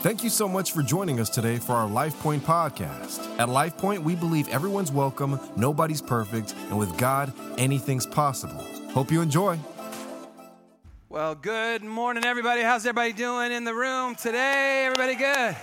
Thank you so much for joining us today for our LifePoint podcast. At LifePoint, we believe everyone's welcome, nobody's perfect, and with God, anything's possible. Hope you enjoy. Well, good morning, everybody. How's everybody doing in the room today? Everybody good?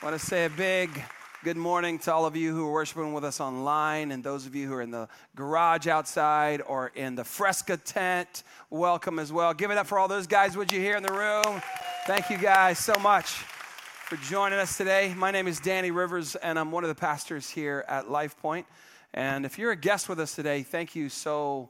I want to say a big good morning to all of you who are worshiping with us online and those of you who are in the garage outside or in the Fresca tent. Welcome as well. Give it up for all those guys, would you, here in the room? Thank you guys so much for joining us today. My name is Danny Rivers, and I'm one of the pastors here at LifePoint. And if you're a guest with us today, thank you so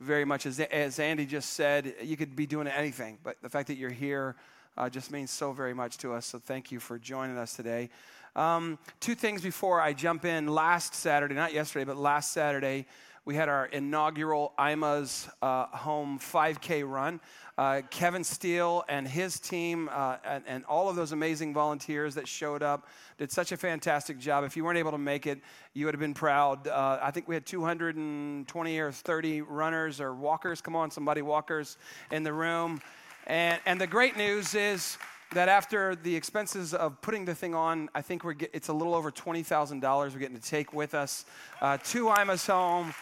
very much. As, as Andy just said, you could be doing anything, but the fact that you're here uh, just means so very much to us. So thank you for joining us today. Um, two things before I jump in. Last Saturday, not yesterday, but last Saturday, we had our inaugural IMA's uh, Home 5K run. Uh, Kevin Steele and his team uh, and, and, all of those amazing volunteers that showed up did such a fantastic job. If you weren't able to make it, you would have been proud. Uh, I think we had 220 or 30 runners or walkers. Come on, somebody, walkers in the room. And, and the great news is, that after the expenses of putting the thing on, I think we're get, it's a little over $20,000 we're getting to take with us uh, to Ima's home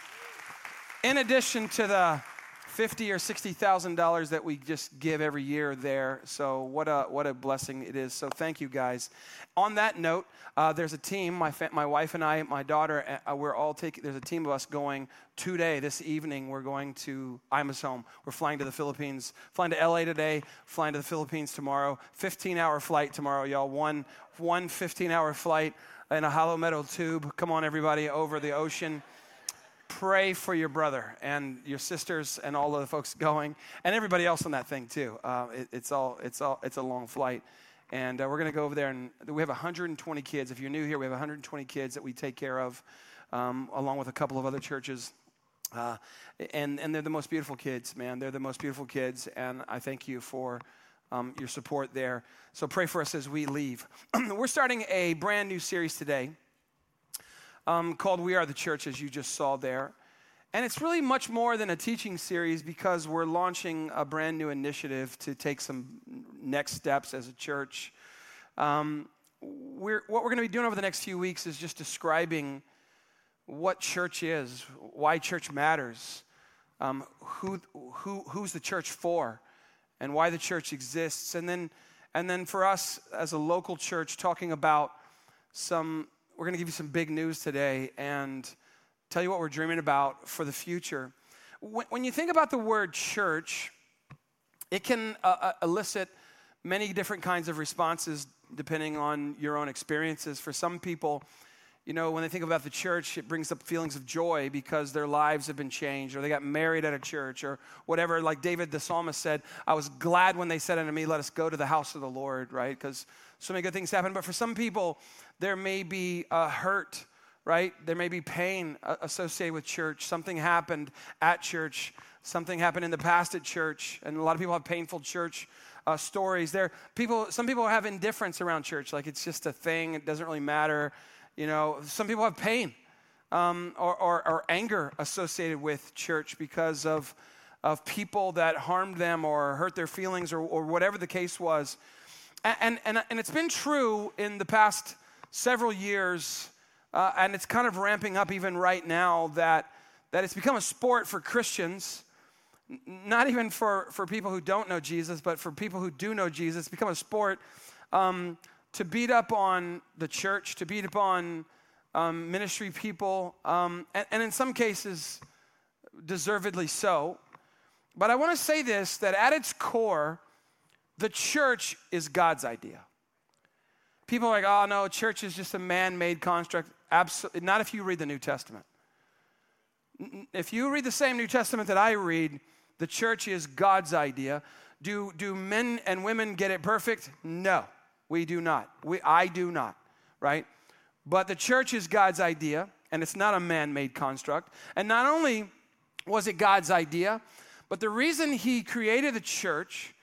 in addition to the fifty or sixty thousand dollars that we just give every year there. So what a what a blessing it is. So thank you guys. On that note, uh, there's a team. My fa- my wife and I, my daughter, uh, we're all taking. There's a team of us going today. This evening, we're going to Ima's home. We're flying to the Philippines. Flying to LA today. Flying to the Philippines tomorrow. 15 hour flight tomorrow, y'all. One one 15 hour flight in a hollow metal tube. Come on, everybody, over the ocean pray for your brother and your sisters and all of the folks going and everybody else on that thing too. Uh, it, it's all it's all it's a long flight, and uh, we're going to go over there and we have 120 kids. If you're new here, we have 120 kids that we take care of, um, along with a couple of other churches. Uh, and, and they're the most beautiful kids, man. They're the most beautiful kids, and I thank you for um, your support there. So pray for us as we leave. we're starting a brand new series today um, called We Are the Church, as you just saw there. And it's really much more than a teaching series because we're launching a brand new initiative to take some next steps as a church. Um, we're, what we're going to be doing over the next few weeks is just describing what church is, why church matters, um, who, who, who's the church for, and why the church exists. And then, and then for us as a local church, talking about some we're going to give you some big news today and tell you what we're dreaming about for the future. When, you think about the word church, it can uh, uh, elicit many different kinds of responses depending on your own experiences. For some people, you know, when they think about the church, it brings up feelings of joy because their lives have been changed, or they got married at a church, or whatever. Like David the psalmist said, I was glad when they said unto me, Let us go to the house of the Lord, right? Because so many good things happen. But for some people, there may be a hurt, right? There may be pain associated with church. Something happened at church, something happened in the past at church, and a lot of people have painful church. Uh, stories there people some people have indifference around church like it's just a thing it doesn't really matter you know, some people have pain um, or, or, or, anger associated with church because of, of people that harmed them or hurt their feelings or, or whatever the case was. And, and, and it's been true in the past several years, uh, and it's kind of ramping up even right now that, that it's become a sport for Christians not even for, for people who don't know Jesus, but for people who do know Jesus, it's become a sport um, to beat up on the church, to beat up on um, ministry people, um, and, and in some cases, deservedly so. But I want to say this that at its core, the church is God's idea. People are like, oh no, church is just a man made construct. Absolutely, not if you read the New Testament. If you read the same New Testament that I read, the church is God's idea. Do, do men and women get it perfect? No. We do not. We, I do not, right? But the church is God's idea, and it's not a man made construct. And not only was it God's idea, but the reason He created the church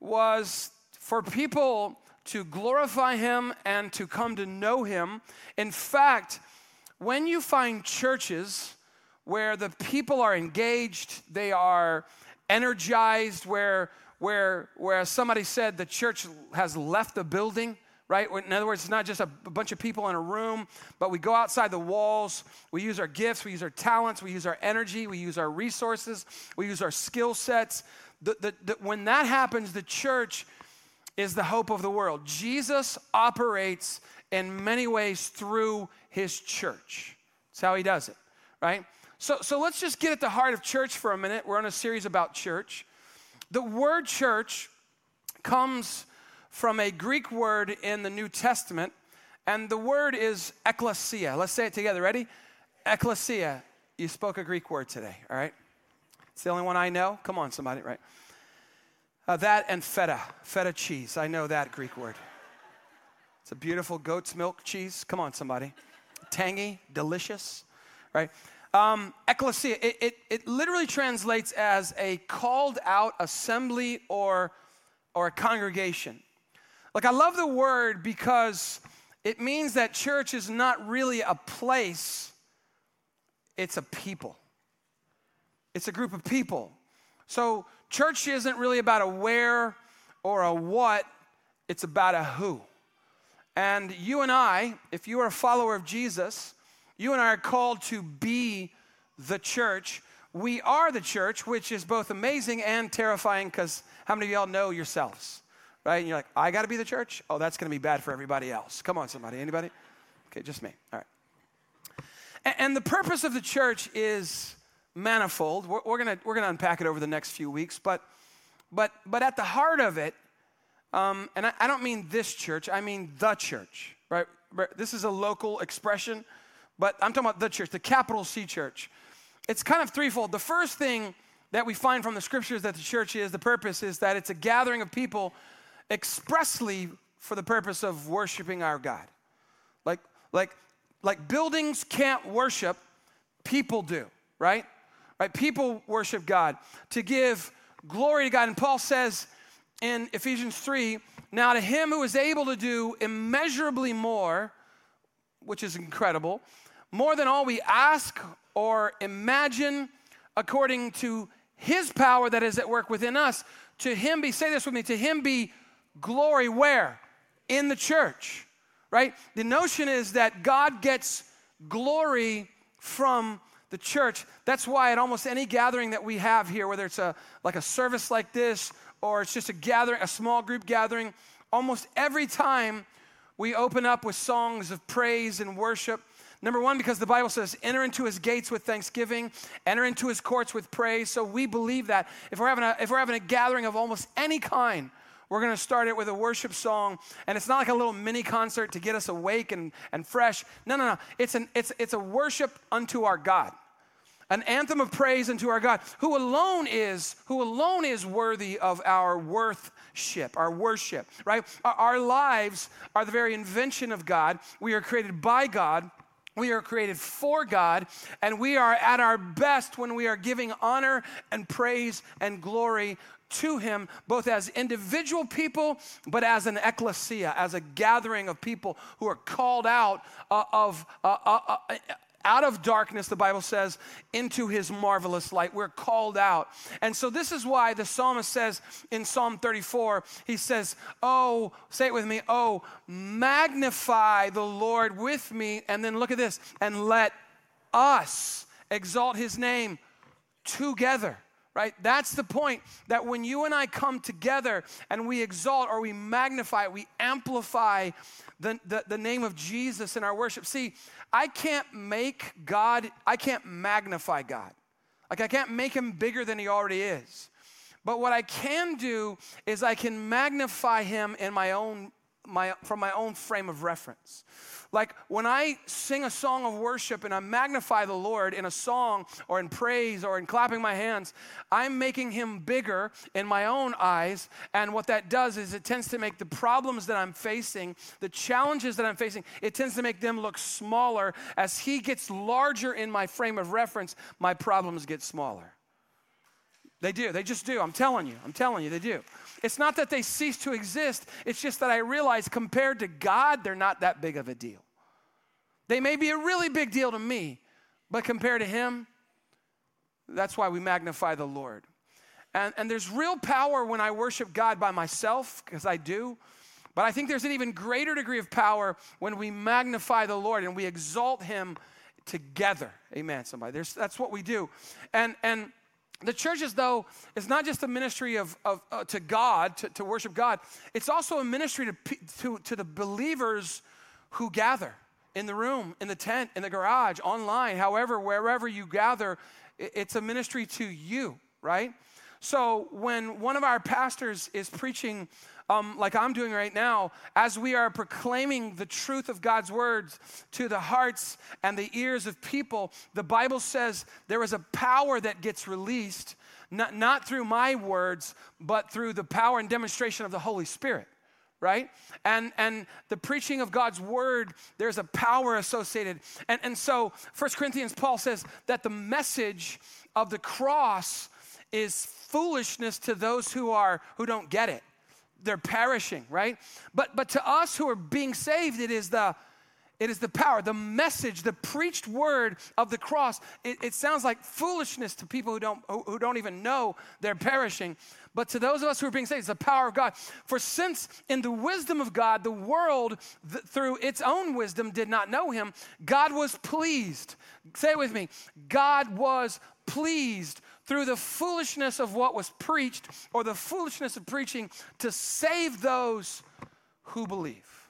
was for people to glorify Him and to come to know Him. In fact, when you find churches where the people are engaged, they are energized, where where, where somebody said, the church has left the building, right? In other words, it's not just a bunch of people in a room, but we go outside the walls. We use our gifts, we use our talents, we use our energy, we use our resources, we use our skill sets. The, the, the, when that happens, the church is the hope of the world. Jesus operates in many ways through his church. That's how he does it, right? So, so let's just get at the heart of church for a minute. We're on a series about church. The word church comes from a Greek word in the New Testament, and the word is ecclesia. Let's say it together. Ready? Ecclesia. You spoke a Greek word today, all right? It's the only one I know. Come on, somebody, right? Uh, that and feta, feta cheese. I know that Greek word. It's a beautiful goat's milk cheese. Come on, somebody. Tangy, delicious, right? Um, ecclesia, it, it, it literally translates as a called out assembly or, or a congregation. Like, I love the word because it means that church is not really a place, it's a people. It's a group of people. So, church isn't really about a where or a what, it's about a who. And you and I, if you are a follower of Jesus, you and I are called to be the church. We are the church, which is both amazing and terrifying because how many of y'all know yourselves? Right? And you're like, I got to be the church? Oh, that's going to be bad for everybody else. Come on, somebody. Anybody? Okay, just me. All right. And, and the purpose of the church is manifold. We're, we're going we're gonna unpack it over the next few weeks, but, but, but at the heart of it, um, and I, I don't mean this church, I mean the church, right? This is a local expression, but I'm talking about the church, the capital C church. It's kind of threefold. The first thing that we find from the scriptures that the church is, the purpose is that it's a gathering of people expressly for the purpose of worshiping our God. Like, like, like buildings can't worship, people do, right? Right? People worship God to give glory to God. And Paul says in Ephesians 3 now to him who is able to do immeasurably more, which is incredible, more than all we ask or imagine, according to his power that is at work within us. To him be, say this with me, to him be glory where? In the church, right? The notion is that God gets glory from the church. That's why at almost any gathering that we have here, whether it's a like a service like this or it's just a gathering, a small group gathering, almost every time we open up with songs of praise and worship. Number one, because the Bible says, enter into his gates with thanksgiving, enter into his courts with praise. So we believe that if we're having a, if we're having a gathering of almost any kind, we're going to start it with a worship song. And it's not like a little mini concert to get us awake and, and fresh. No, no, no. It's, an, it's, it's a worship unto our God an anthem of praise unto our God, who alone is, who alone is worthy of our worthship, our worship, right? Our, our lives are the very invention of God. We are created by God. We are created for God, and we are at our best when we are giving honor and praise and glory to Him, both as individual people, but as an ecclesia, as a gathering of people who are called out uh, of, uh, uh, uh out of darkness, the Bible says, into his marvelous light. We're called out. And so, this is why the psalmist says in Psalm 34, he says, Oh, say it with me, oh, magnify the Lord with me. And then look at this, and let us exalt his name together right? That's the point that when you and I come together and we exalt or we magnify, we amplify the, the, the, name of Jesus in our worship. See, I can't make God, I can't magnify God. Like, I can't make him bigger than he already is. But what I can do is I can magnify him in my own, my, from my own frame of reference. Like when I sing a song of worship and I magnify the Lord in a song or in praise or in clapping my hands, I'm making him bigger in my own eyes. And what that does is it tends to make the problems that I'm facing, the challenges that I'm facing, it tends to make them look smaller. As he gets larger in my frame of reference, my problems get smaller. They do. They just do. I'm telling you. I'm telling you, they do. It's not that they cease to exist, it's just that I realize compared to God, they're not that big of a deal. They may be a really big deal to me, but compared to Him, that's why we magnify the Lord. And, and there's real power when I worship God by myself, because I do. But I think there's an even greater degree of power when we magnify the Lord and we exalt Him together. Amen, somebody. There's, that's what we do. And, and the church, as though, is not just a ministry of, of uh, to God, to, to worship God, it's also a ministry to, to, to the believers who gather in the room, in the tent, in the garage, online, however, wherever you gather. It's a ministry to you, right? So when one of our pastors is preaching, um, like I'm doing right now, as we are proclaiming the truth of God's words to the hearts and the ears of people, the Bible says there is a power that gets released, not, not through my words, but through the power and demonstration of the Holy Spirit right? And and the preaching of God's word, there's a power associated. And, and so First Corinthians, Paul says that the message of the cross is foolishness to those who are who don't get it. They're perishing, right? But but to us who are being saved, it is the it is the power, the message, the preached word of the cross. It, it sounds like foolishness to people who don't, who, who don't even know they're perishing. But to those of us who are being saved, it's the power of God. For since in the wisdom of God, the world, th- through its own wisdom, did not know him, God was pleased. Say it with me God was pleased through the foolishness of what was preached or the foolishness of preaching to save those who believe.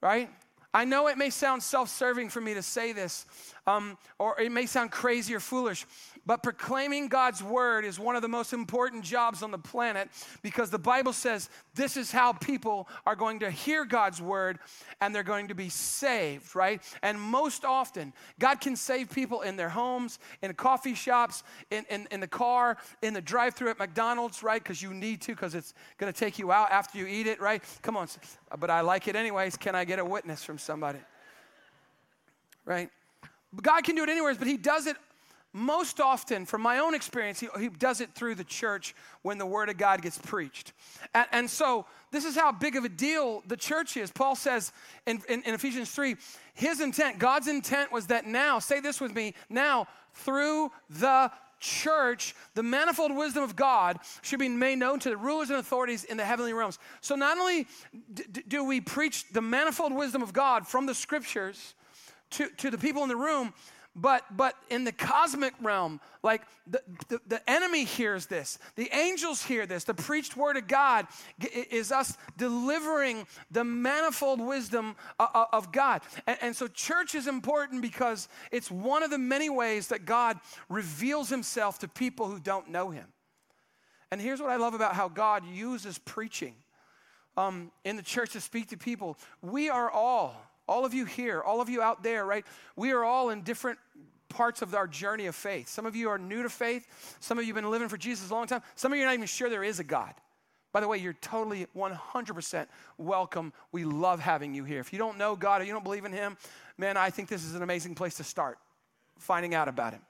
Right? I know it may sound self serving for me to say this, um, or it may sound crazy or foolish, but proclaiming God's word is one of the most important jobs on the planet because the Bible says this is how people are going to hear God's word and they're going to be saved, right? And most often, God can save people in their homes, in coffee shops, in, in, in the car, in the drive through at McDonald's, right? Because you need to, because it's going to take you out after you eat it, right? Come on, but I like it anyways. Can I get a witness from somebody? Right? God can do it anywhere, but He does it most often, from my own experience, he, he, does it through the church when the word of God gets preached. And, and so, this is how big of a deal the church is. Paul says in, in, in Ephesians 3 his intent, God's intent was that now, say this with me, now through the church, the manifold wisdom of God should be made known to the rulers and authorities in the heavenly realms. So, not only d- do we preach the manifold wisdom of God from the scriptures to, to the people in the room, but but in the cosmic realm like the, the, the, enemy hears this. The angels hear this. The preached word of god is us delivering the manifold wisdom of god. And, and so church is important because it's one of the many ways that god reveals himself to people who don't know him. And here's what i love about how god uses preaching um, in the church to speak to people. We are all all of you here, all of you out there, right? We are all in different parts of our journey of faith. Some of you are new to faith. Some of you have been living for Jesus a long time. Some of you are not even sure there is a God. By the way, you're totally 100% welcome. We love having you here. If you don't know God or you don't believe in Him, man, I think this is an amazing place to start finding out about Him.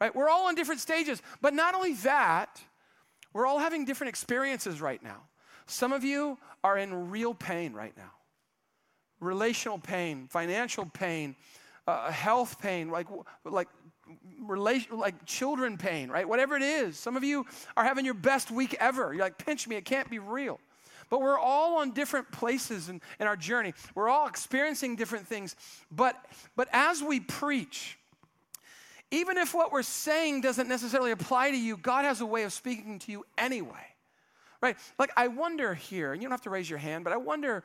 Right? We're all in different stages, but not only that, we're all having different experiences right now. Some of you are in real pain right now relational pain, financial pain, uh, health pain, like, like, relation, like children pain, right? Whatever it is. Some of you are having your best week ever. You're like, pinch me, it can't be real. But we're all on different places in, in our journey. We're all experiencing different things. But, but as we preach, even if what we're saying doesn't necessarily apply to you, God has a way of speaking to you anyway. Right? Like, I wonder here, and you don't have to raise your hand, but I wonder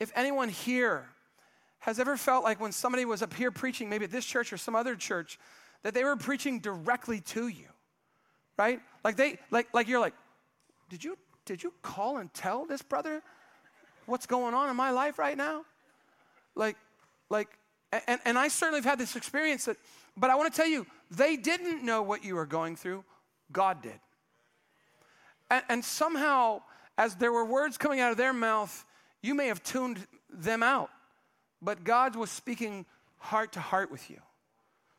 if anyone here has ever felt like when somebody was up here preaching, maybe at this church or some other church, that they were preaching directly to you, right? Like they, like, like you're like, did you, did you call and tell this brother what's going on in my life right now? Like, like, and, and I certainly have had this experience that, but I want to tell you, they didn't know what you were going through. God did. And, and somehow, as there were words coming out of their mouth, you may have tuned them out, but God was speaking heart to heart with you,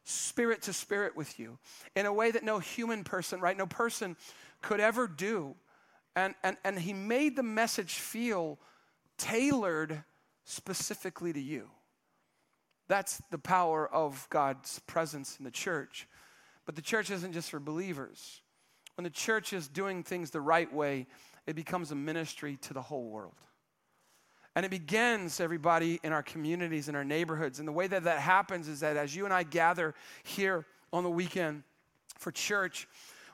spirit to spirit with you, in a way that no human person, right, no person could ever do. And, and, and He made the message feel tailored specifically to you. That's the power of God's presence in the church. But the church isn't just for believers. when the church is doing things the right way, it becomes a ministry to the whole world. And it begins, everybody, in our communities, in our neighborhoods. And the way that that happens is that as you and I gather here on the weekend for church,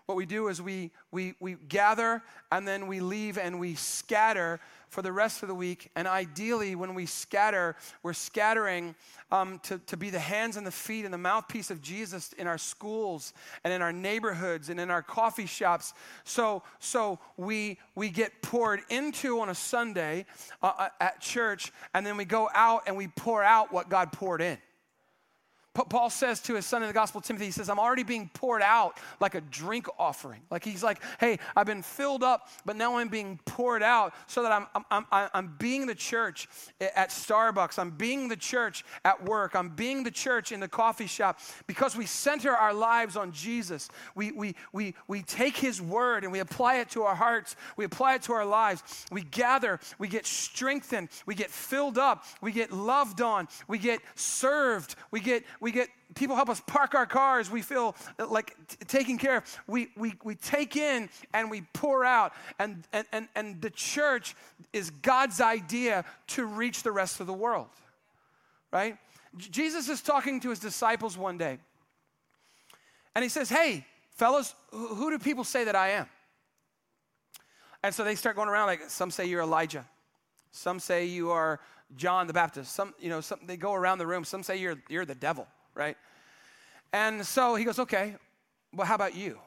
what we do is we, we, we gather and then we leave and we scatter for the rest of the week. And ideally, when we scatter, we're scattering um, to, to be the hands and the feet and the mouthpiece of Jesus in our schools and in our neighborhoods and in our coffee shops. So, so we, we get poured into on a Sunday uh, uh at church, and then we go out and we pour out what God poured in. Paul says to his son in the gospel, Timothy, he says, I'm already being poured out like a drink offering. Like he's like, hey, I've been filled up, but now I'm being poured out so that I'm, I'm, I'm, being the church at Starbucks. I'm being the church at work. I'm being the church in the coffee shop because we center our lives on Jesus. We, we, we, we take his word and we apply it to our hearts. We apply it to our lives. We gather, we get strengthened, we get filled up, we get loved on, we get served, we get get people help us park our cars. We feel uh, like t- taken care of. We, we, we take in and we pour out. And, and, and, and the church is God's idea to reach the rest of the world, right? Jesus is talking to his disciples one day. And he says, Hey, fellas, who do people say that I am? And so they start going around like, some say you're Elijah. Some say you are John the Baptist. Some, you know, some, they go around the room. Some say you're, you're the devil, right? And so he goes, okay, well, how about you?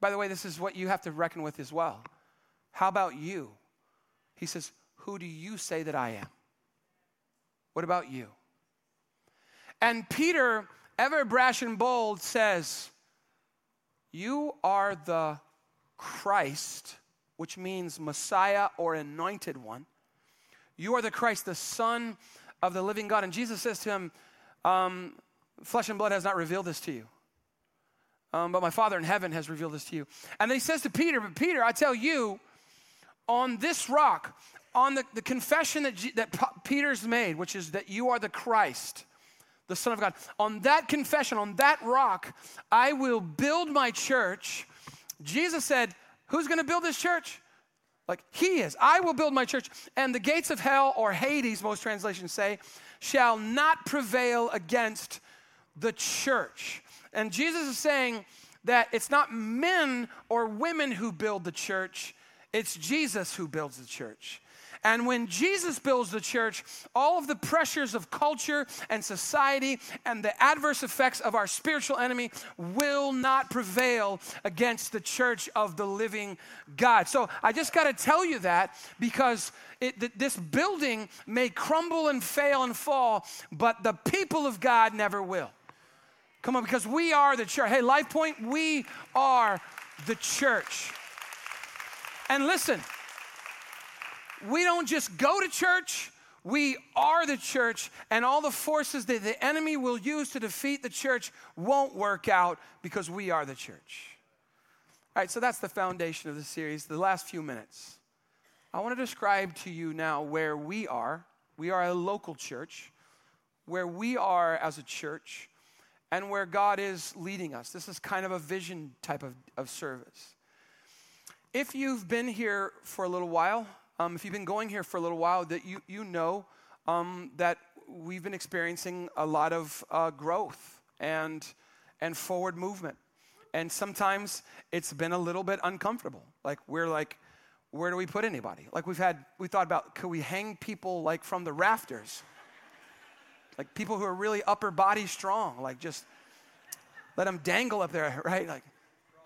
By the way, this is what you have to reckon with as well. How about you? He says, who do you say that I am? What about you? And Peter, ever brash and bold, says, You are the Christ, which means Messiah or anointed one. You are the Christ, the Son of the living God. And Jesus says to him, um, Flesh and blood has not revealed this to you. Um, but my Father in heaven has revealed this to you. And then he says to Peter, But Peter, I tell you, on this rock, on the, the confession that, G, that P- Peter's made, which is that you are the Christ, the Son of God, on that confession, on that rock, I will build my church. Jesus said, Who's going to build this church? Like he is. I will build my church, and the gates of hell, or Hades, most translations say, shall not prevail against the church. And Jesus is saying that it's not men or women who build the church, it's Jesus who builds the church. And when Jesus builds the church, all of the pressures of culture and society and the adverse effects of our spiritual enemy will not prevail against the church of the living God. So I just got to tell you that because it, this building may crumble and fail and fall, but the people of God never will. Come on, because we are the church. Hey, Life Point, we are the church. And listen, we don't just go to church, we are the church, and all the forces that the enemy will use to defeat the church won't work out because we are the church. All right, so that's the foundation of the series, the last few minutes. I want to describe to you now where we are. We are a local church, where we are as a church, and where God is leading us. This is kind of a vision type of, of service. If you've been here for a little while, um, if you've been going here for a little while, that you, you know um, that we've been experiencing a lot of uh, growth and, and forward movement. And sometimes it's been a little bit uncomfortable. Like, we're like, where do we put anybody? Like, we've had, we thought about, could we hang people like from the rafters? Like, people who are really upper body strong, like, just let them dangle up there, right? Like,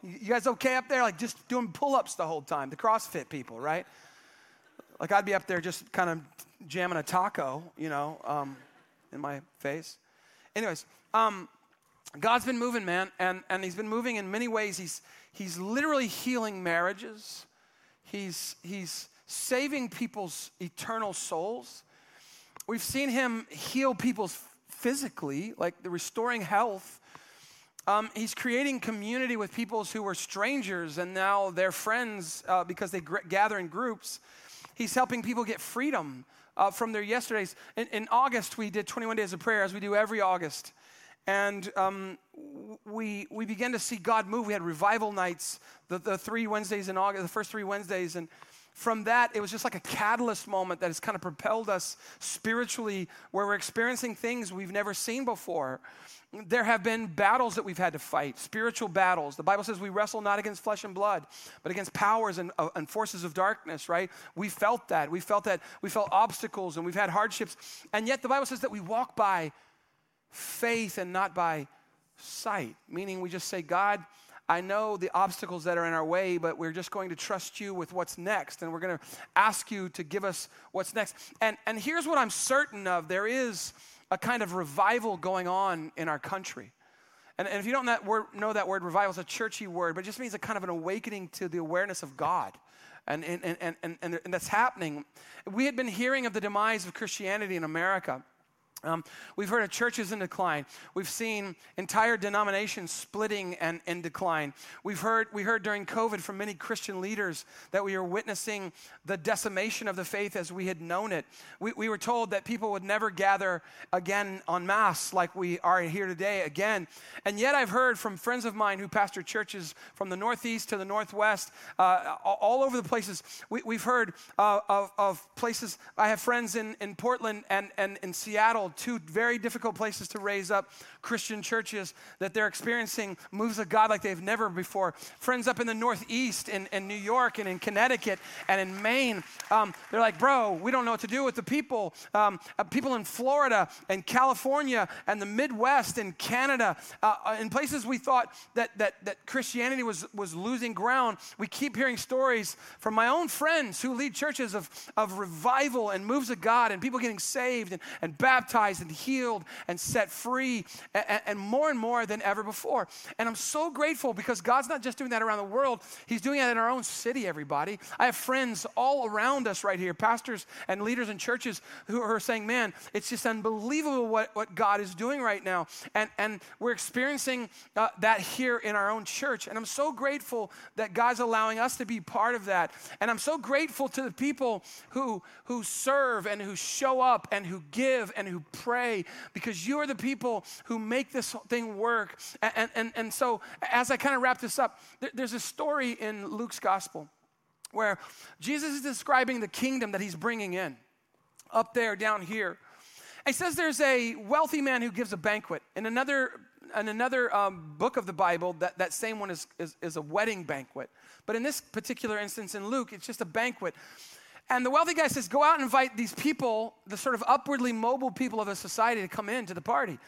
you guys okay up there? Like, just doing pull ups the whole time, the CrossFit people, right? Like I'd be up there just kind of jamming a taco, you know, um, in my face. Anyways, um, God's been moving, man, and, and He's been moving in many ways. He's, he's literally healing marriages, he's, he's saving people's eternal souls. We've seen Him heal people's physically, like the restoring health. Um, he's creating community with peoples who were strangers and now they're friends uh, because they gr- gather in groups. He's helping people get freedom uh, from their yesterdays. In, in, August, we did 21 days of prayer, as we do every August. And um, we, we began to see God move. We had revival nights, the, the three Wednesdays in August, the first three Wednesdays. And from that, it was just like a catalyst moment that has kind of propelled us spiritually, where we're experiencing things we've never seen before. There have been battles that we've had to fight, spiritual battles. The Bible says we wrestle not against flesh and blood, but against powers and, uh, and forces of darkness, right? We felt that. We felt that. We felt obstacles and we've had hardships. And yet the Bible says that we walk by faith and not by sight, meaning we just say, God, I know the obstacles that are in our way, but we're just going to trust you with what's next. And we're going to ask you to give us what's next. And, and here's what I'm certain of there is a kind of revival going on in our country. And, and if you don't that word, know that word, revival, is a churchy word, but it just means a kind of an awakening to the awareness of God. And, and, and, and, and that's happening. We had been hearing of the demise of Christianity in America. Um, we've heard of churches in decline. We've seen entire denominations splitting and in decline. We've heard, we heard during COVID from many Christian leaders that we are witnessing the decimation of the faith as we had known it. We, we were told that people would never gather again en masse like we are here today again. And yet I've heard from friends of mine who pastor churches from the Northeast to the Northwest, uh, all over the places. We, have heard uh, of, of places, I have friends in, in Portland and, and in Seattle two very difficult places to raise up Christian churches that they're experiencing moves of God like they've never before. Friends up in the Northeast, in, in New York, and in Connecticut, and in Maine, um, they're like, bro, we don't know what to do with the people. Um, uh, people in Florida and California and the Midwest and Canada, uh, uh, in places we thought that, that, that Christianity was, was losing ground, we keep hearing stories from my own friends who lead churches of, of revival and moves of God and people getting saved and, and baptized and healed and set free and, and more and more than ever before. And I'm so grateful because God's not just doing that around the world, He's doing it in our own city, everybody. I have friends all around us right here, pastors and leaders in churches who are saying, man, it's just unbelievable what, what God is doing right now. And, and we're experiencing uh, that here in our own church. And I'm so grateful that God's allowing us to be part of that. And I'm so grateful to the people who, who serve and who show up and who give and who pray because you are the people who make this thing work. And, and, and so, as I kind of wrap this up, there's a story in Luke's gospel where Jesus is describing the kingdom that he's bringing in up there, down here. He says there's a wealthy man who gives a banquet. In another, in another um, book of the Bible, that, that same one is, is, is a wedding banquet. But in this particular instance in Luke, it's just a banquet. And the wealthy guy says, Go out and invite these people, the sort of upwardly mobile people of the society, to come in to the party.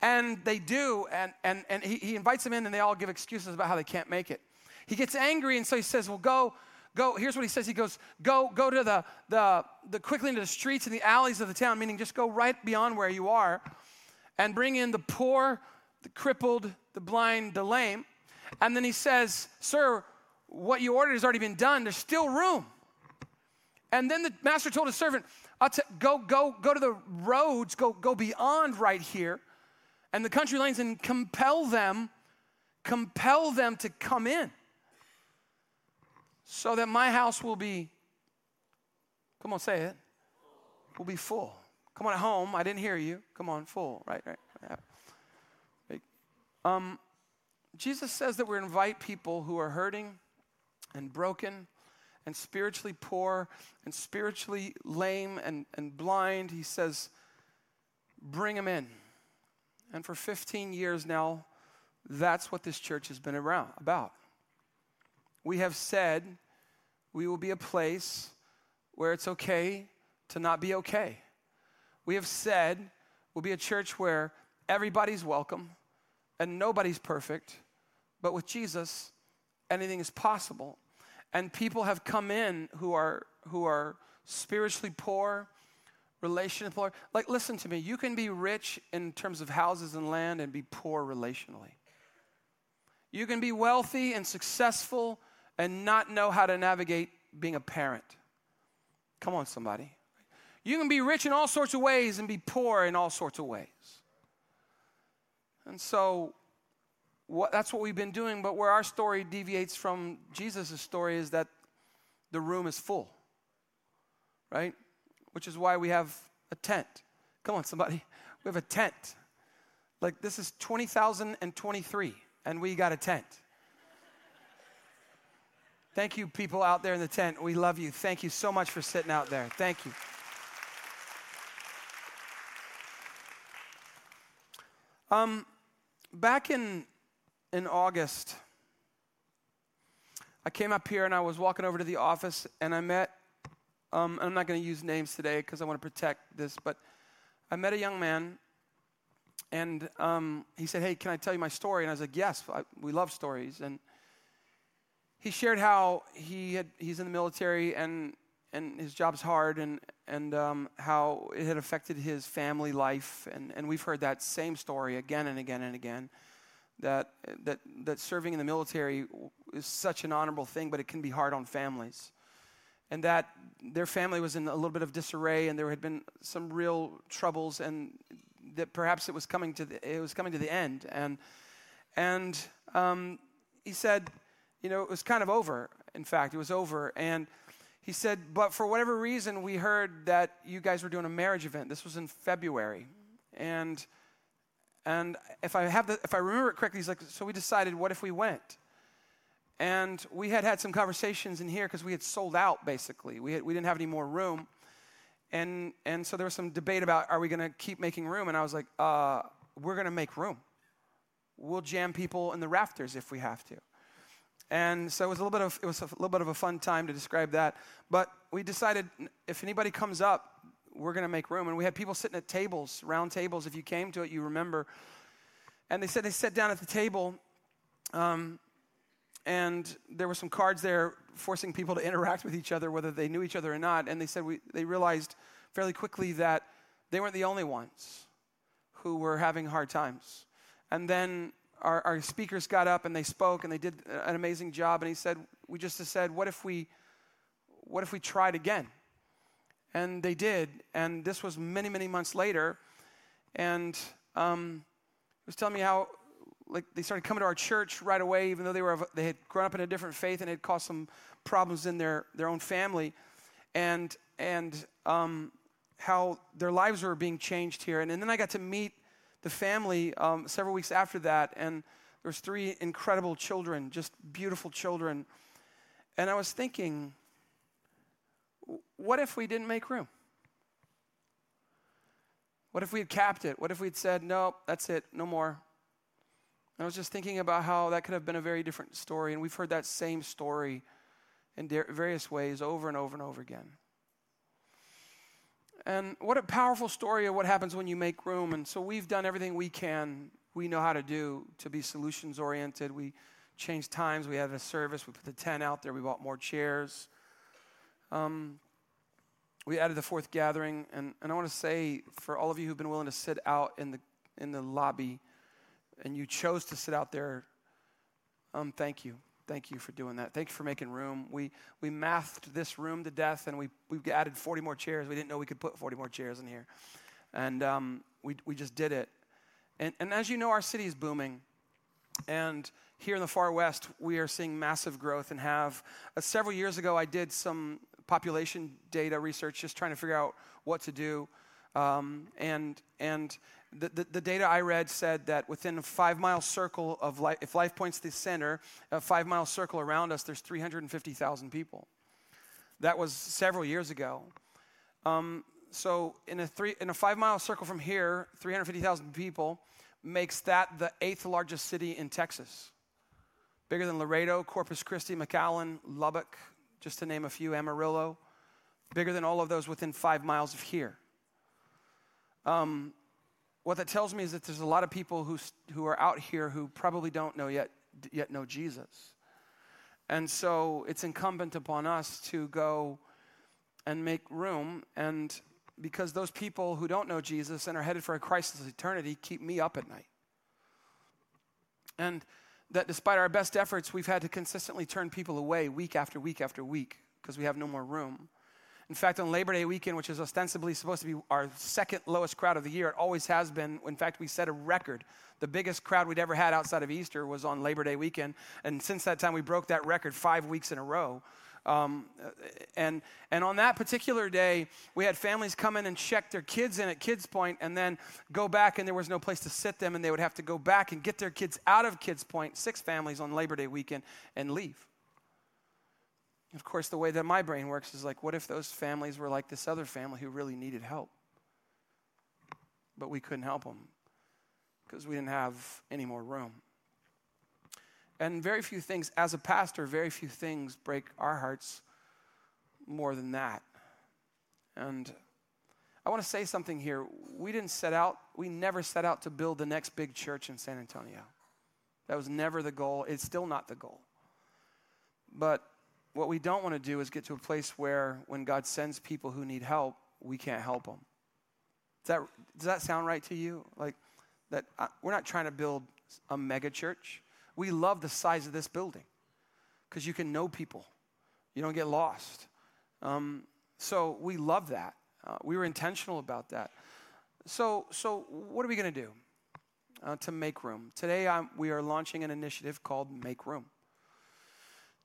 And they do, and, and, and he, he invites them in, and they all give excuses about how they can't make it. He gets angry, and so he says, Well, go, go. Here's what he says He goes, Go, go to the, the, the quickly into the streets and the alleys of the town, meaning just go right beyond where you are, and bring in the poor, the crippled, the blind, the lame. And then he says, Sir, what you ordered has already been done. There's still room. And then the master told his servant, t- go, go, go to the roads, go, go beyond right here, and the country lanes, and compel them, compel them to come in, so that my house will be, come on, say it, will be full. Come on, at home, I didn't hear you. Come on, full, right, right. right. Um, Jesus says that we invite people who are hurting and broken and spiritually poor and spiritually lame and, and blind. He says, bring them in. And for 15 years now, that's what this church has been around, about. We have said we will be a place where it's okay to not be okay. We have said we'll be a church where everybody's welcome and nobody's perfect, but with Jesus, anything is possible and people have come in who are who are spiritually poor relationally poor. Like listen to me. You can be rich in terms of houses and land and be poor relationally. You can be wealthy and successful and not know how to navigate being a parent. Come on somebody. You can be rich in all sorts of ways and be poor in all sorts of ways. And so what, that's what we've been doing, but where our story deviates from Jesus' story is that the room is full, right? Which is why we have a tent. Come on, somebody. We have a tent. Like, this is 20,023, and we got a tent. Thank you, people out there in the tent. We love you. Thank you so much for sitting out there. Thank you. Um, back in, in August, I came up here and I was walking over to the office and I met, um, I'm not going to use names today because I want to protect this, but I met a young man and um, he said, Hey, can I tell you my story? And I was like, Yes, I, we love stories. And he shared how he had, he's in the military and, and his job's hard and, and um, how it had affected his family life. And, and we've heard that same story again and again and again that, that, that serving in the military is such an honorable thing, but it can be hard on families. And that their family was in a little bit of disarray, and there had been some real troubles, and that perhaps it was coming to the, it was coming to the end. And, and um, he said, you know, it was kind of over. In fact, it was over. And he said, but for whatever reason, we heard that you guys were doing a marriage event. This was in February. And and if I have the, if I remember it correctly, he's like, so we decided, what if we went? And we had had some conversations in here because we had sold out basically. We, had, we didn't have any more room. And, and so there was some debate about are we going to keep making room? And I was like, uh, we're going to make room. We'll jam people in the rafters if we have to. And so it was a little bit of it was a little bit of a fun time to describe that. But we decided if anybody comes up, we're going to make room. And we had people sitting at tables, round tables. If you came to it, you remember. And they said they sat down at the table, um, and there were some cards there forcing people to interact with each other, whether they knew each other or not. And they said we, they realized fairly quickly that they weren't the only ones who were having hard times. And then our, our speakers got up and they spoke and they did an amazing job. And he said, we just said, what if we, what if we tried again? And they did. And this was many, many months later. And um, he was telling me how like they started coming to our church right away, even though they were they had grown up in a different faith and it had caused some problems in their their own family, and and um, how their lives were being changed here. And, and then I got to meet the family um, several weeks after that, and there was three incredible children, just beautiful children. And I was thinking, what if we didn't make room? What if we had capped it? What if we'd said, no, that's it, no more? And I was just thinking about how that could have been a very different story. And we've heard that same story in various ways over and over and over again. And what a powerful story of what happens when you make room. And so we've done everything we can, we know how to do to be solutions oriented. We changed times, we had a service, we put the tent out there, we bought more chairs. Um, we added the fourth gathering, and, and I want to say for all of you who've been willing to sit out in the, in the lobby and you chose to sit out there, um, thank you. Thank you for doing that. Thank you for making room. We, we mathed this room to death and we, we added 40 more chairs. We didn't know we could put 40 more chairs in here. And um, we, we just did it. And, and as you know, our city is booming. And here in the far west, we are seeing massive growth and have. Uh, several years ago, I did some population data research, just trying to figure out what to do. Um, and and the, the, the, data I read said that within a five mile circle of life, if Life Point's to the center, a five mile circle around us, there's 350,000 people. That was several years ago. Um, so in a, three, in a five mile circle from here, 350,000 people makes that the eighth largest city in Texas. Bigger than Laredo, Corpus Christi, McAllen, Lubbock, just to name a few, Amarillo. Bigger than all of those within five miles of here. Um, what that tells me is that there's a lot of people who, who are out here who probably don't know yet, yet know Jesus. And so it's incumbent upon us to go and make room. And because those people who don't know Jesus and are headed for a crisis eternity keep me up at night. And that despite our best efforts, we've had to consistently turn people away week after week after week because we have no more room. In fact, on Labor Day weekend, which is ostensibly supposed to be our second lowest crowd of the year, it always has been. In fact, we set a record. The biggest crowd we'd ever had outside of Easter was on Labor Day weekend. And since that time, we broke that record five weeks in a row. Um, and, and on that particular day, we had families come in and check their kids in at Kids Point and then go back, and there was no place to sit them, and they would have to go back and get their kids out of Kids Point, six families on Labor Day weekend, and leave. Of course, the way that my brain works is like, what if those families were like this other family who really needed help? But we couldn't help them because we didn't have any more room. And very few things, as a pastor, very few things break our hearts more than that. And I want to say something here. We didn't set out, we never set out to build the next big church in San Antonio. That was never the goal. It's still not the goal. But what we don't want to do is get to a place where when God sends people who need help, we can't help them. Does that, does that sound right to you? Like, that uh, we're not trying to build a mega church. We love the size of this building because you can know people, you don't get lost. Um, so we love that. Uh, we were intentional about that. So, so what are we going to do uh, to make room? Today, I'm, we are launching an initiative called Make Room.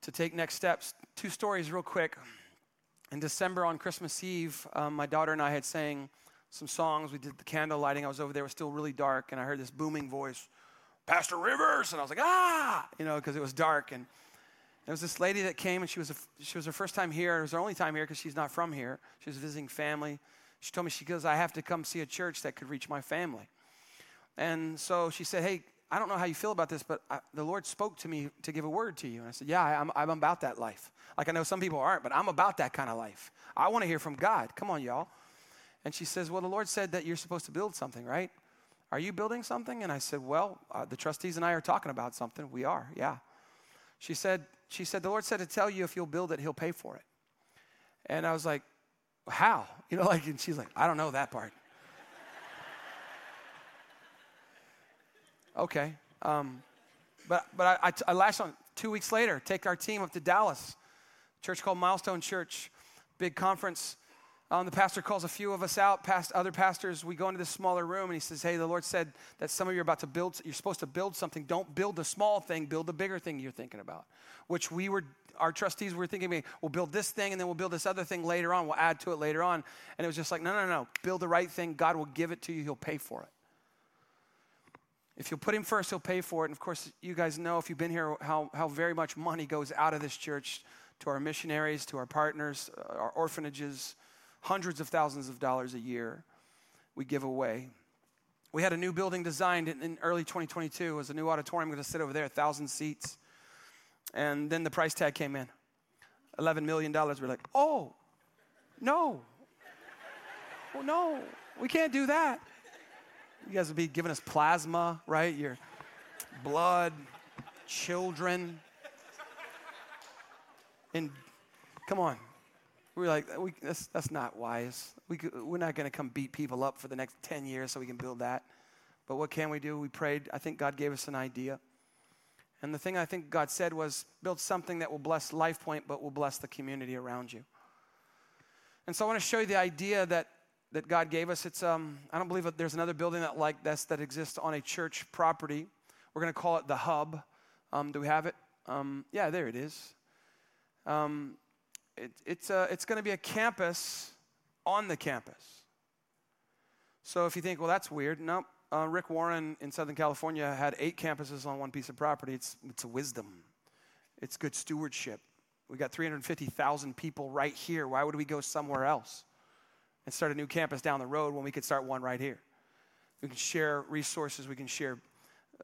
To take next steps, two stories real quick. In December on Christmas Eve, um, my daughter and I had sang some songs. We did the candle lighting. I was over there. It was still really dark, and I heard this booming voice Pastor Rivers. And I was like, ah, you know, because it was dark. And there was this lady that came, and she was, a, she was her first time here. It was her only time here because she's not from here. She was visiting family. She told me, she goes, I have to come see a church that could reach my family. And so she said, hey, I don't know how you feel about this, but I, the Lord spoke to me to give a word to you. And I said, yeah, I'm, I'm about that life. Like I know some people aren't, but I'm about that kind of life. I want to hear from God. Come on, y'all. And she says, well, the Lord said that you're supposed to build something, right? Are you building something? And I said, Well, uh, the trustees and I are talking about something. We are, yeah. She said, she said, The Lord said to tell you if you'll build it, He'll pay for it. And I was like, How? You know, like, and she's like, I don't know that part. okay. Um, but but I, I, lashed on two weeks later, take our team up to Dallas, church called Milestone Church, big conference. Um, the pastor calls a few of us out, past other pastors. We go into this smaller room and he says, Hey, the Lord said that some of you are about to build, you're supposed to build something. Don't build the small thing, build the bigger thing you're thinking about. Which we were, our trustees were thinking, we'll build this thing and then we'll build this other thing later on. We'll add to it later on. And it was just like, No, no, no, build the right thing. God will give it to you, He'll pay for it. If you'll put Him first, He'll pay for it. And of course, you guys know if you've been here how, how very much money goes out of this church to our missionaries, to our partners, uh, our orphanages hundreds of thousands of dollars a year we give away. We had a new building designed in, early 2022. It was a new auditorium going to sit over there, 1,000 seats. And then the price tag came in $11 million. We're like, oh, no. Oh, no, we can't do that. You guys would be giving us plasma, right? Your blood, children. And come on, we were like, we, that's, that's not wise. We, we're not going to come beat people up for the next 10 years so we can build that. But what can we do? We prayed. I think God gave us an idea. And the thing I think God said was build something that will bless Life Point, but will bless the community around you. And so I want to show you the idea that, that God gave us. It's, um, I don't believe that there's another building that like this that exists on a church property. We're going to call it the Hub. Um, do we have it? Um, yeah, there it is. Um, it, it's, a, it's going to be a campus on the campus. So if you think, well, that's weird, no. Uh, Rick Warren in Southern California had eight campuses on one piece of property. It's, it's wisdom, it's good stewardship. We got 350,000 people right here. Why would we go somewhere else and start a new campus down the road when we could start one right here? We can share resources. We can share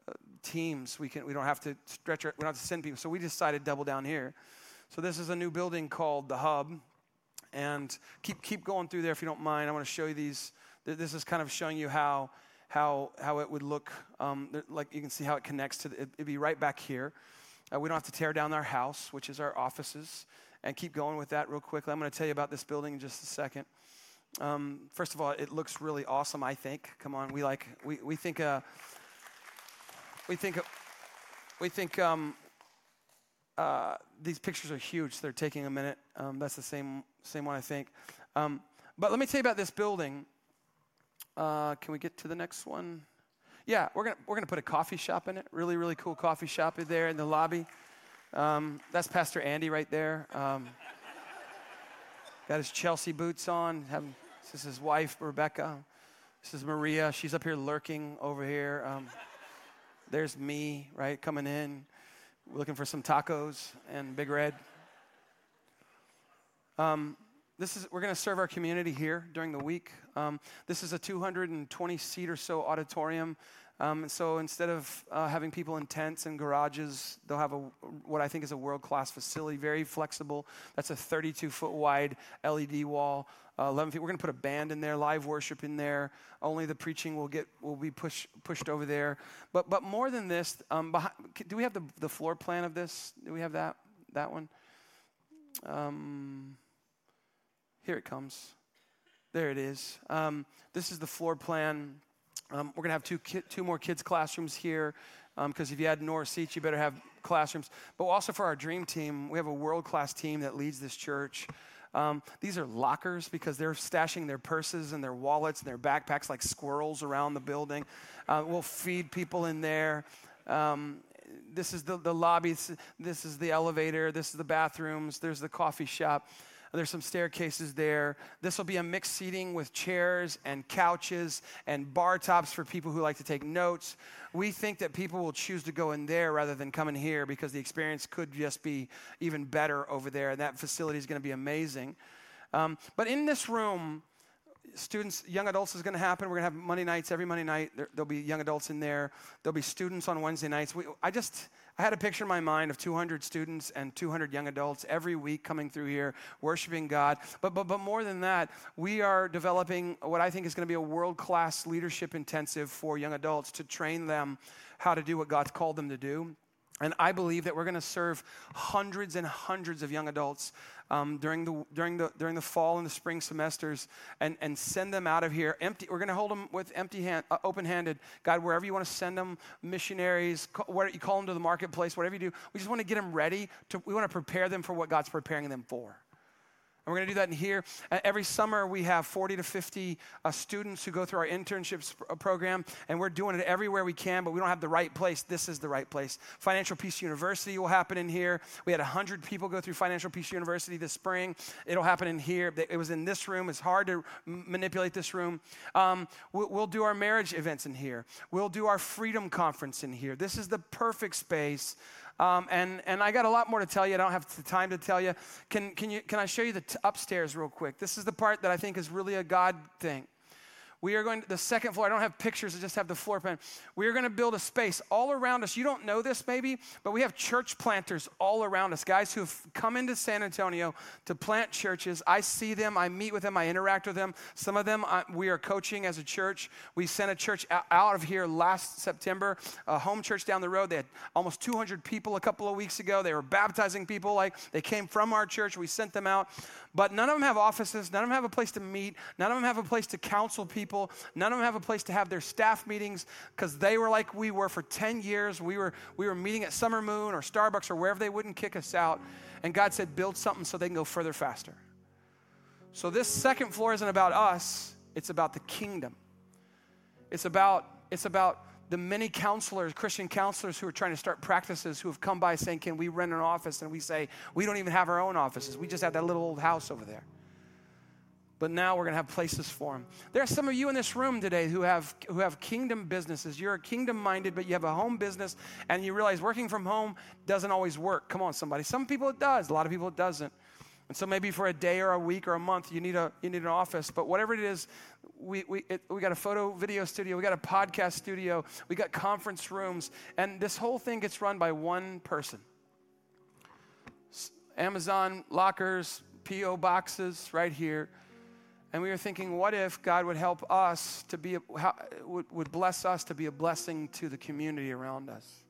uh, teams. We, can, we don't have to stretch our, we don't have to send people. So we decided double down here. So this is a new building called the Hub, and keep keep going through there if you don't mind. I want to show you these. This is kind of showing you how how how it would look. Um, like you can see how it connects to. The, it'd be right back here. Uh, we don't have to tear down our house, which is our offices, and keep going with that real quickly. I'm going to tell you about this building in just a second. Um, first of all, it looks really awesome. I think. Come on, we like we we think. Uh, we think. We think um, uh, these pictures are huge. They're taking a minute. Um, that's the same, same one, I think. Um, but let me tell you about this building. Uh, can we get to the next one? Yeah, we're gonna we're gonna put a coffee shop in it. Really, really cool coffee shop in there in the lobby. Um, that's Pastor Andy right there. Um, got his Chelsea boots on. Have, this is his wife, Rebecca. This is Maria. She's up here lurking over here. Um, there's me, right, coming in, looking for some tacos and Big Red. Um, this is, we're going to serve our community here during the week. Um, this is a 220 seat or so auditorium. Um, so instead of uh, having people in tents and garages, they'll have a, what I think is a world class facility, very flexible. That's a 32 foot wide LED wall, uh, 11 feet. We're going to put a band in there, live worship in there. Only the preaching will get will be push, pushed over there. But but more than this, um, behind, do we have the, the floor plan of this? Do we have that that one? Um, here it comes. There it is. Um, this is the floor plan um, we're going to have two, ki- two more kids' classrooms here because um, if you had North seats, you better have classrooms. But also for our dream team, we have a world class team that leads this church. Um, these are lockers because they're stashing their purses and their wallets and their backpacks like squirrels around the building. Uh, we'll feed people in there. Um, this is the, the lobby. This is the elevator. This is the bathrooms. There's the coffee shop. There's some staircases there. This will be a mixed seating with chairs and couches and bar tops for people who like to take notes. We think that people will choose to go in there rather than come in here because the experience could just be even better over there. And that facility is going to be amazing. Um, but in this room, students, young adults is going to happen. We're going to have Monday nights every Monday night. There, will be young adults in there. There'll be students on Wednesday nights. We, I just, I had a picture in my mind of 200 students and 200 young adults every week coming through here, worshiping God. But, but, but more than that, we are developing what I think is going to be a world class leadership intensive for young adults to train them how to do what God's called them to do. And I believe that we're going to serve hundreds and hundreds of young adults um, during, the, during, the, during the fall and the spring semesters and, and send them out of here empty. We're going to hold them with empty hand, uh, open handed. God, wherever you want to send them, missionaries, call, where, you call them to the marketplace, whatever you do, we just want to get them ready. To, we want to prepare them for what God's preparing them for. And we're going to do that in here. Uh, every summer, we have 40 to 50 uh, students who go through our internships uh, program, and we're doing it everywhere we can, but we don't have the right place. This is the right place. Financial Peace University will happen in here. We had 100 people go through Financial Peace University this spring. It'll happen in here. It was in this room. It's hard to m- manipulate this room. Um, we'll, we'll do our marriage events in here. We'll do our Freedom Conference in here. This is the perfect space um, and, and I got a lot more to tell you. I don't have the time to tell you. Can, can, you, can I show you the t- upstairs real quick? This is the part that I think is really a God thing. We are going to the second floor. I don't have pictures, I just have the floor plan. We are going to build a space all around us. You don't know this maybe, but we have church planters all around us, guys who've come into San Antonio to plant churches. I see them, I meet with them, I interact with them. Some of them I, we are coaching as a church. We sent a church out of here last September, a home church down the road. They had almost 200 people a couple of weeks ago. They were baptizing people like they came from our church. We sent them out. But none of them have offices, none of them have a place to meet, none of them have a place to counsel people, none of them have a place to have their staff meetings because they were like we were for 10 years. We were, we were meeting at Summer Moon or Starbucks or wherever they wouldn't kick us out. And God said, build something so they can go further faster. So this second floor isn't about us, it's about the kingdom. It's about, it's about the many counselors, Christian counselors who are trying to start practices who have come by saying, Can we rent an office? And we say, We don't even have our own offices. We just have that little old house over there. But now we're going to have places for them. There are some of you in this room today who have, who have kingdom businesses. You're kingdom minded, but you have a home business, and you realize working from home doesn't always work. Come on, somebody. Some people it does, a lot of people it doesn't. And so maybe for a day or a week or a month, you need, a, you need an office. But whatever it is, we, we, it, we got a photo video studio, we got a podcast studio, we got conference rooms, and this whole thing gets run by one person. Amazon lockers, P.O. boxes right here. And we were thinking, what if God would help us to be, a, would, would bless us to be a blessing to the community around us?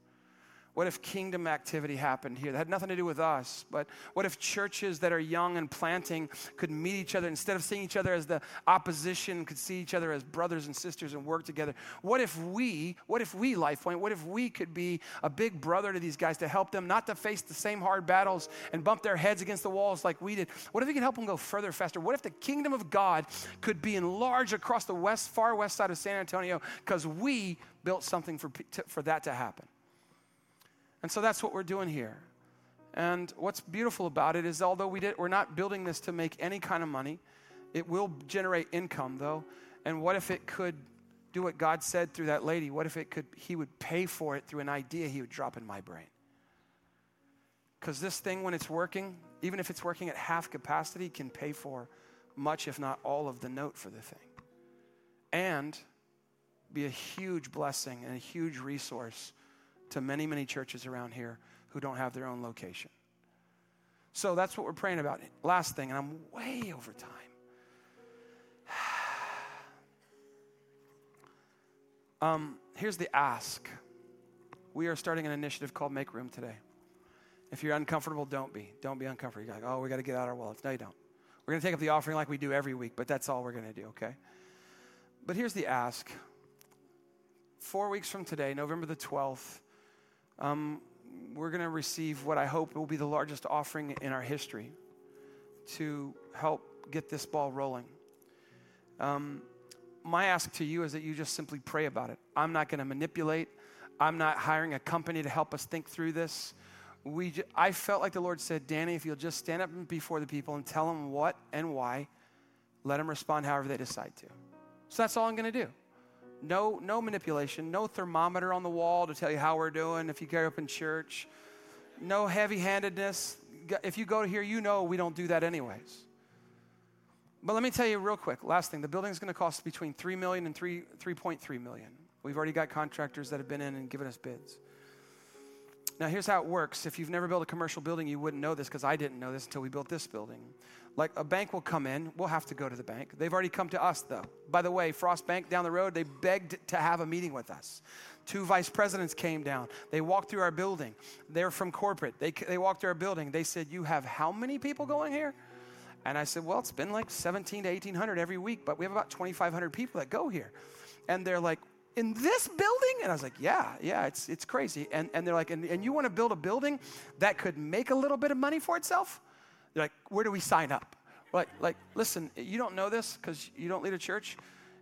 What if kingdom activity happened here? That had nothing to do with us, but what if churches that are young and planting could meet each other instead of seeing each other as the opposition, could see each other as brothers and sisters and work together? What if we, what if we, LifePoint, what if we could be a big brother to these guys to help them not to face the same hard battles and bump their heads against the walls like we did? What if we could help them go further, faster? What if the kingdom of God could be enlarged across the west, far west side of San Antonio because we built something for, for that to happen? And so that's what we're doing here. And what's beautiful about it is, although we did, we're not building this to make any kind of money, it will generate income, though. And what if it could do what God said through that lady? What if it could, He would pay for it through an idea He would drop in my brain? Because this thing, when it's working, even if it's working at half capacity, can pay for much, if not all, of the note for the thing. And be a huge blessing and a huge resource to many, many churches around here who don't have their own location. So that's what we're praying about. Last thing, and I'm way over time. um, here's the ask. We are starting an initiative called Make Room today. If you're uncomfortable, don't be. Don't be uncomfortable. You're like, oh, we got to get out our wallets. No, you don't. We're going to take up the offering like we do every week, but that's all we're going to do, okay? But here's the ask. Four weeks from today, November the 12th, um, we're going to receive what I hope will be the largest offering in our history to help get this ball rolling. Um, my ask to you is that you just simply pray about it. I'm not going to manipulate. I'm not hiring a company to help us think through this. We, j- I felt like the Lord said, Danny, if you'll just stand up before the people and tell them what and why, let them respond however they decide to. So that's all I'm going to do. No, no manipulation, no thermometer on the wall to tell you how we're doing if you grew up in church. No heavy handedness. If you go here, you know we don't do that anyways. But let me tell you real quick, last thing, the building is going to cost between 3 million and 3, 3.3 million. We've already got contractors that have been in and given us bids. Now, here's how it works. If you've never built a commercial building, you wouldn't know this because I didn't know this until we built this building. Like a bank will come in, we'll have to go to the bank. They've already come to us, though. By the way, Frost Bank down the road, they begged to have a meeting with us. Two vice presidents came down. They walked through our building. They're from corporate. They, they walked through our building. They said, You have how many people going here? And I said, Well, it's been like 17 to 1800 every week, but we have about 2,500 people that go here. And they're like, in this building? And I was like, yeah, yeah, it's, it's crazy. And, and they're like, and, and you want to build a building that could make a little bit of money for itself? They're like, where do we sign up? Like, like listen, you don't know this because you don't lead a church.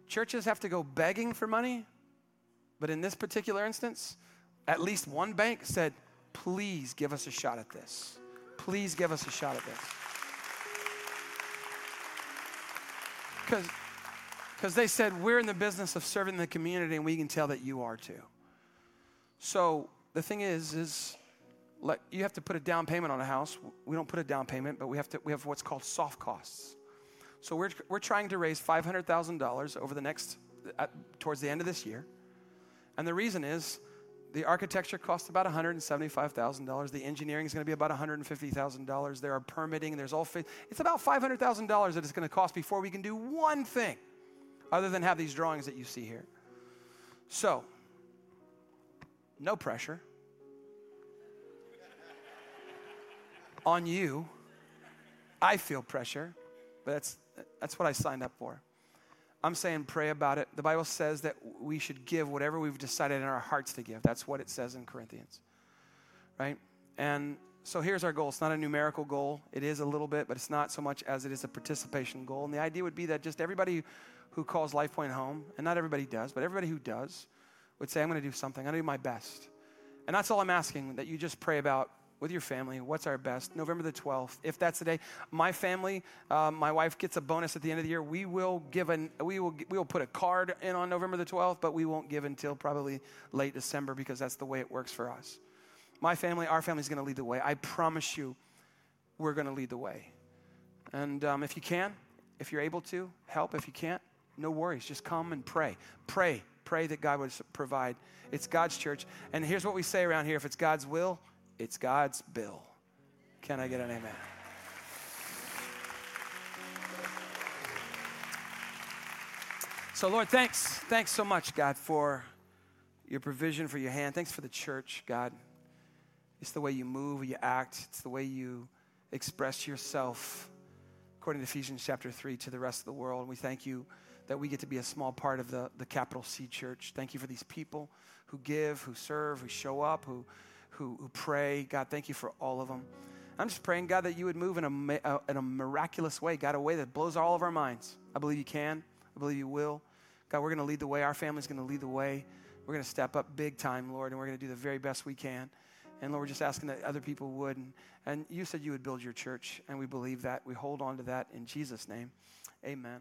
Churches have to go begging for money. But in this particular instance, at least one bank said, please give us a shot at this. Please give us a shot at this. Because because they said, We're in the business of serving the community, and we can tell that you are too. So the thing is, is like you have to put a down payment on a house. We don't put a down payment, but we have to we have what's called soft costs. So we're we're trying to raise five hundred thousand dollars over the next at, towards the end of this year, and the reason is the architecture costs about $175,000. The engineering is going to be about $150,000. There are permitting. There's all. It's about $500,000 that it's going to cost before we can do one thing other than have these drawings that you see here. So, no pressure on you. I feel pressure, but that's, that's what I signed up for. I'm saying pray about it. The Bible says that we should give whatever we've decided in our hearts to give. That's what it says in Corinthians, right? And so here's our goal. It's not a numerical goal. It is a little bit, but it's not so much as it is a participation goal. And the idea would be that just everybody who calls Life Point home, and not everybody does, but everybody who does, would say, I'm going to do something. I'm going to do my best. And that's all I'm asking that you just pray about with your family. What's our best? November the 12th. If that's the day, my family, uh, my wife gets a bonus at the end of the year. We will give an, we will, we will put a card in on November the 12th, but we won't give until probably late December because that's the way it works for us. My family, our family is going to lead the way. I promise you, we're going to lead the way. And um, if you can, if you're able to, help. If you can't, no worries. Just come and pray. Pray. Pray that God would provide. It's God's church. And here's what we say around here if it's God's will, it's God's bill. Can I get an amen? So, Lord, thanks. Thanks so much, God, for your provision, for your hand. Thanks for the church, God. It's the way you move, you act, it's the way you express yourself, according to Ephesians chapter 3, to the rest of the world. And we thank you that we get to be a small part of the, the capital C church. Thank you for these people who give, who serve, who show up, who, who, who pray. God, thank you for all of them. I'm just praying, God, that you would move in a, uh, in a miraculous way, God, a way that blows all of our minds. I believe you can. I believe you will. God, we're going to lead the way. Our family's going to lead the way. We're going to step up big time, Lord, and we're going to do the very best we can. And Lord, we're just asking that other people would. And, and you said you would build your church, and we believe that. We hold on to that in Jesus' name. Amen.